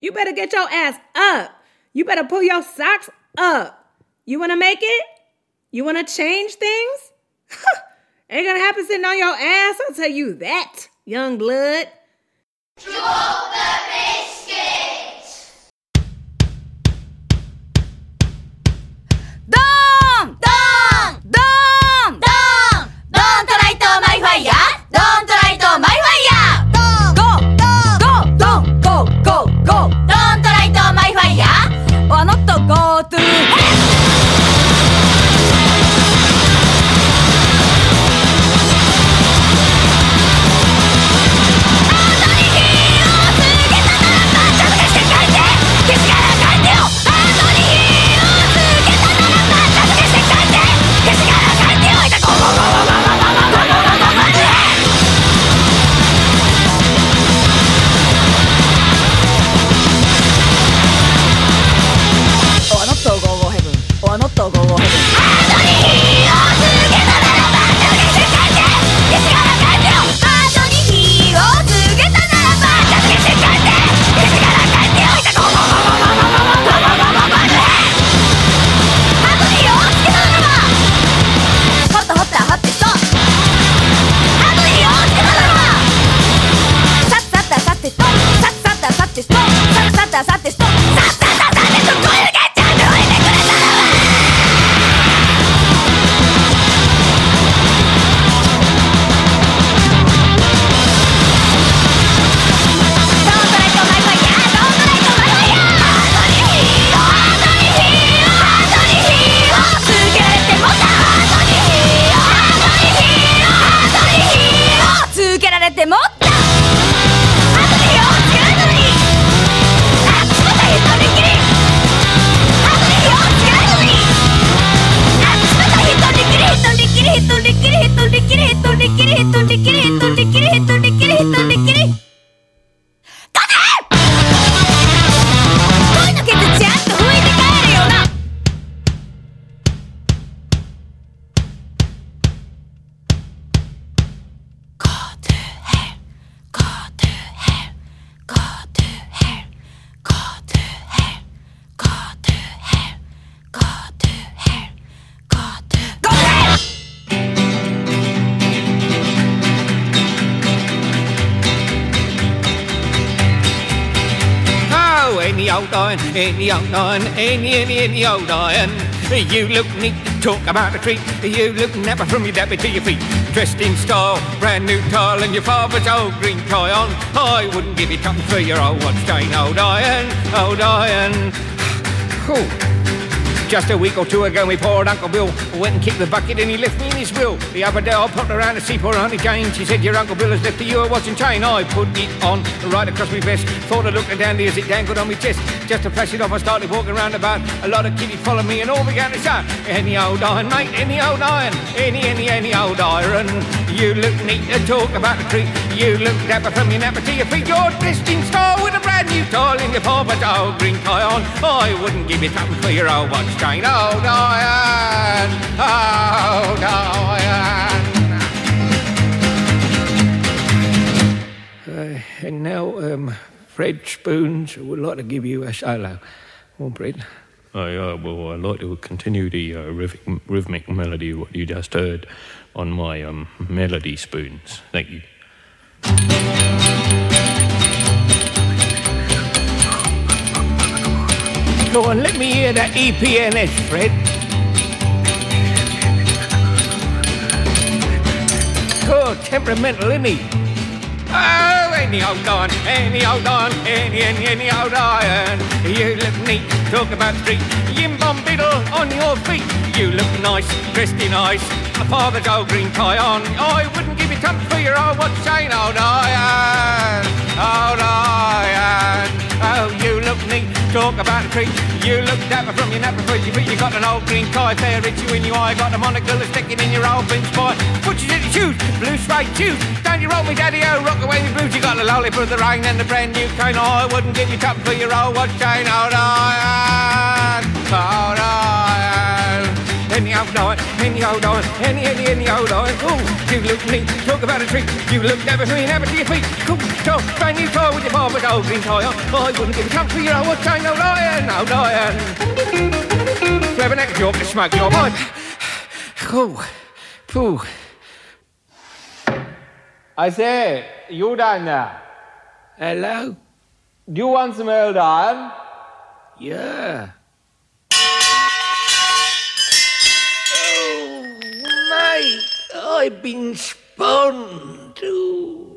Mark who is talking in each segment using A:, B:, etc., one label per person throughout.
A: You better get your ass up. You better pull your socks up. You want to make it? You want to change things? Ain't gonna happen sitting on your ass, I'll tell you that, young blood.
B: ド 09,
C: and any any old iron. You look neat, talk about a treat. You look never from your nappy to your feet. Dressed in style, brand new tile, and your father's old green tie on. I wouldn't give you cotton for your old watch chain, old iron, old iron. Cool. Just a week or two ago, my poor Uncle Bill went and kicked the bucket and he left me in his will. The other day, I popped around to see poor Auntie Jane. She said, Your Uncle Bill has left you a watch and chain. I put it on right across my vest. Thought I looked dandy as it dangled on my chest. Just to flash it off, I started walking around about. A lot of kiddies followed me and all began to shout, Any old iron, mate, any old iron. Any, any, any old iron. You look neat to talk about the treat. You look dapper from your napper to your feet. You're dressed in style with a brand new tile in your father's old green tie on. I wouldn't give you something for your old watch chain. Old iron, old iron. Uh, and now, um, Fred Spoons would like to give you a solo. Well, Fred.
D: I, uh, well, I'd like to continue the uh, rhythmic, rhythmic melody what you just heard on my um, melody spoons. Thank you.
C: Go on, let me hear that EPNS, Fred. Oh, temperamental, isn't he? Oh, any old iron, any old iron, any, any, any old iron. You look neat, talk about street. Yim bum biddle on your feet. You look nice, dressed in ice. A father's old green tie on. I wouldn't give you time for your old watch chain, old iron, old iron. Talk about the treat. You look dapper from your napper your feet. You got an old green tie, fair you in your eye. Got a monocle that's sticking in your old bench boy. In your shoes, blue suede shoes. Don't you roll me, daddy, oh, rock away the blues. You got a lolly for the rain and a brand new cane. I wouldn't give you top for your old watch chain, old iron, old iron. Any old night, any old night, any, any, any old night. Ooh, you look neat, talk about a treat. You look never to me, never to your feet. Cool, so, brand new toy with your barber old green tie on. I wouldn't give a chance for your old chain, old lion, old lion. Clever neck, you're to smoke your pipe. Cool, pooh.
E: I say, you down there.
C: Hello?
E: Do you want some old iron?
C: Yeah. I've been spun too.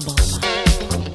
F: Possible.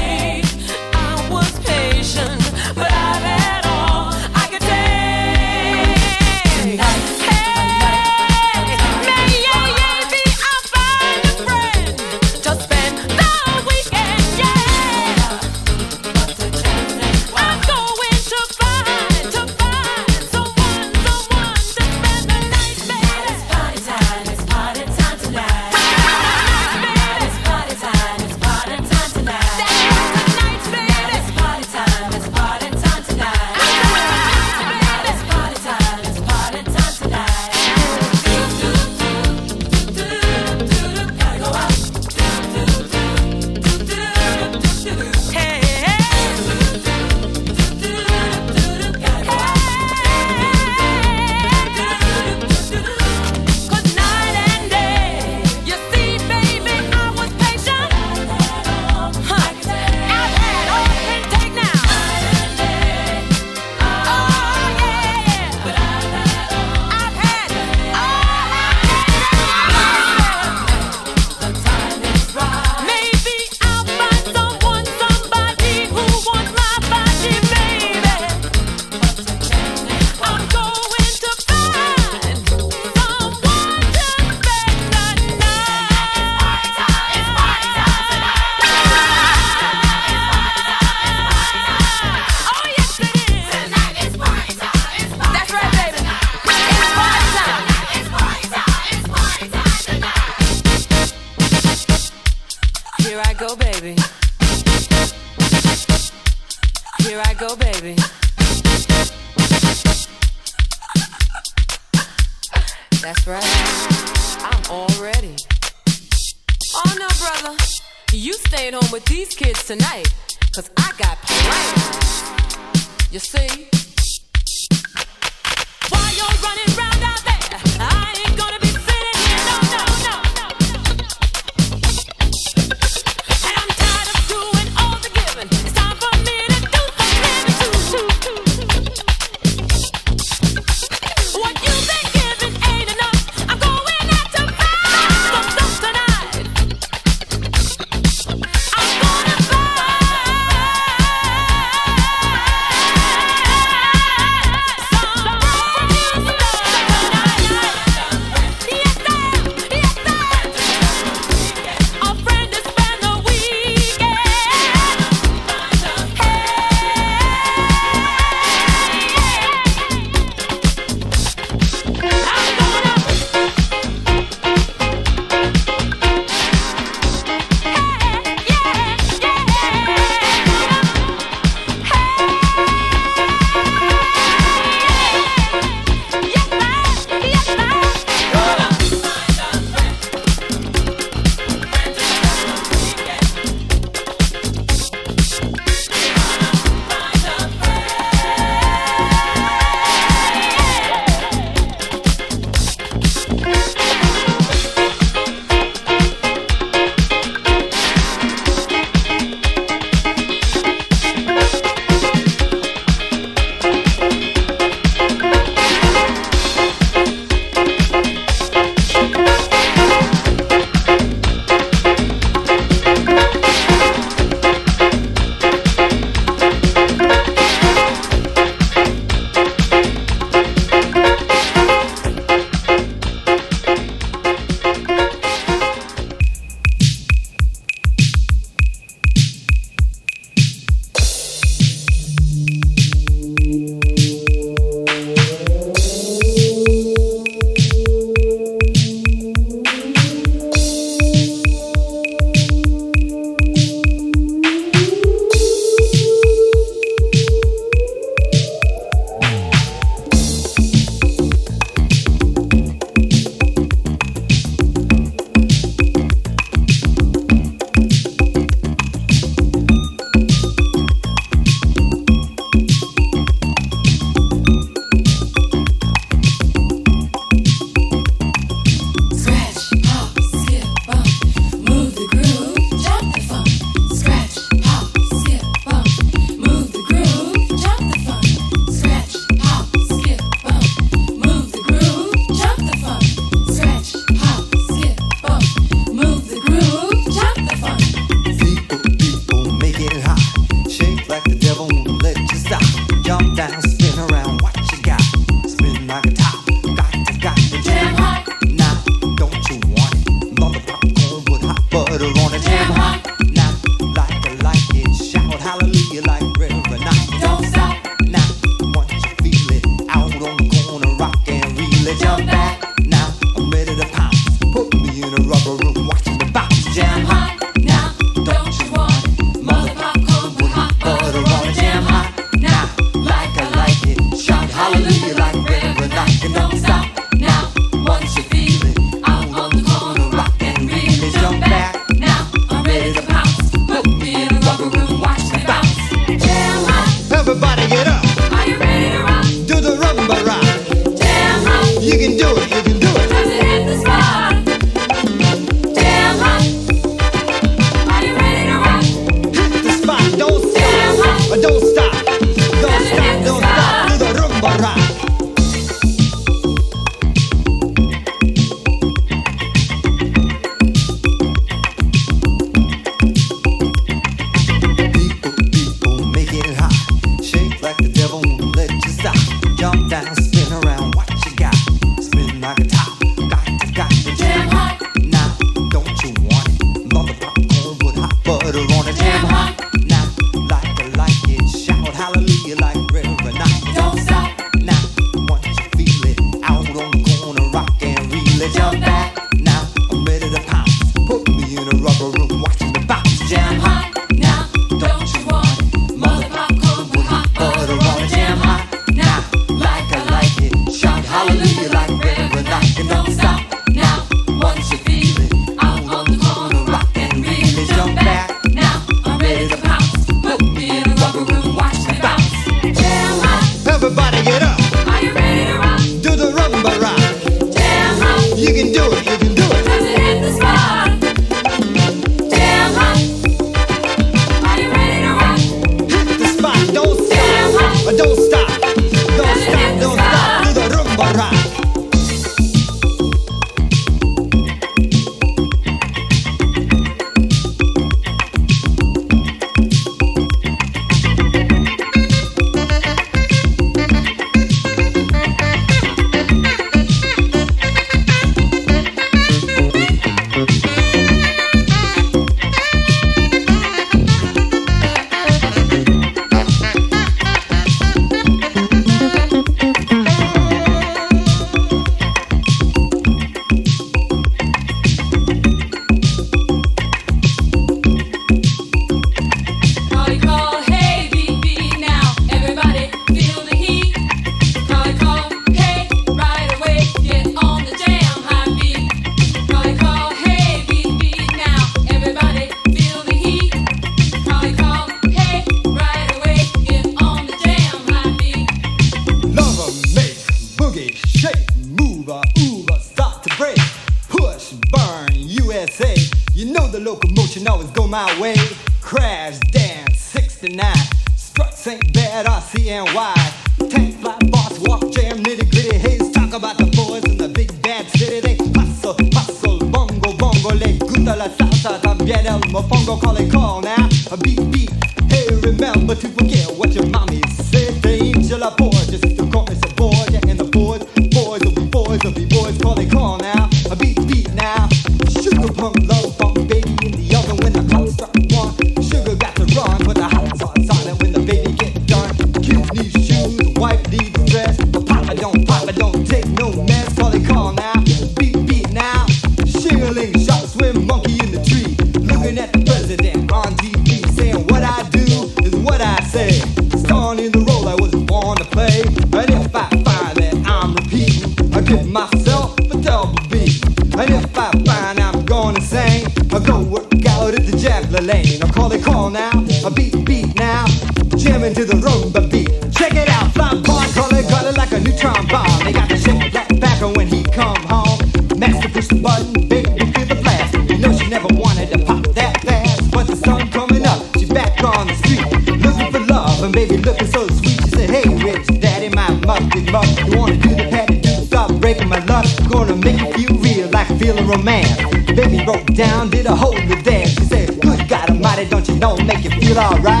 G: Feel alright?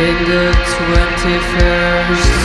H: In the 21st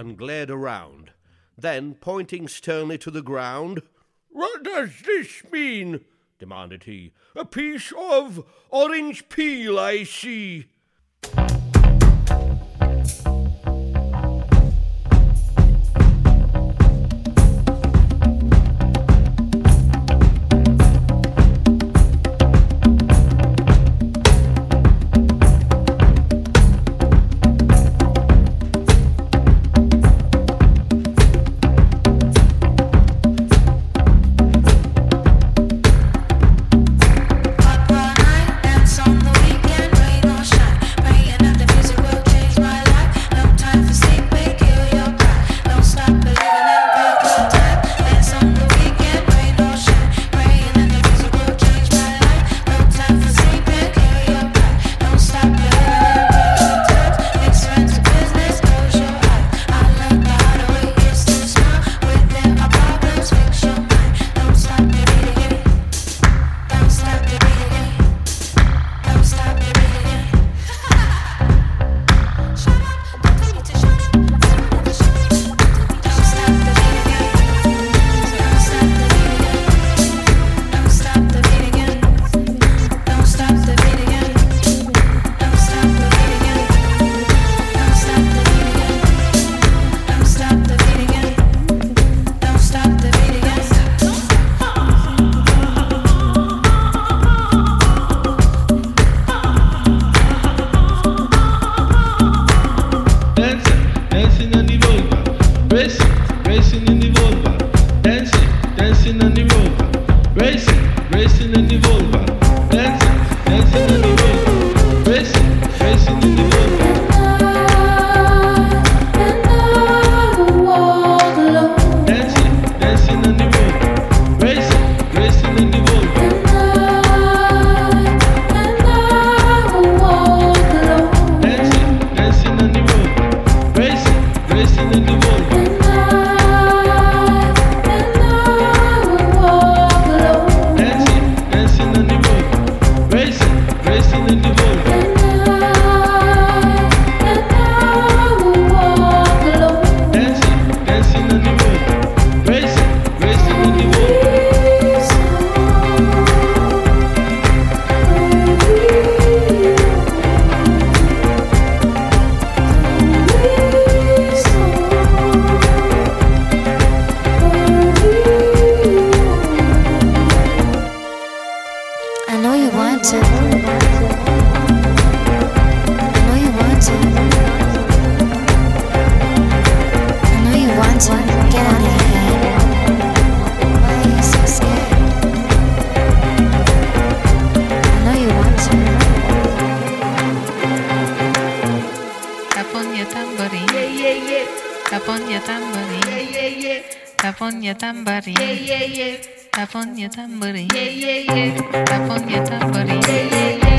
I: and glared around. Then, pointing sternly to the ground, What does this mean? demanded he. A piece of orange peel, I see.
J: tambourine. Yeah, yeah, yeah. Tap on your tambourine. Yeah, yeah, yeah. Tap on your tambourine. Yeah, yeah, yeah. Tap on your tambourine. Yeah, yeah, yeah.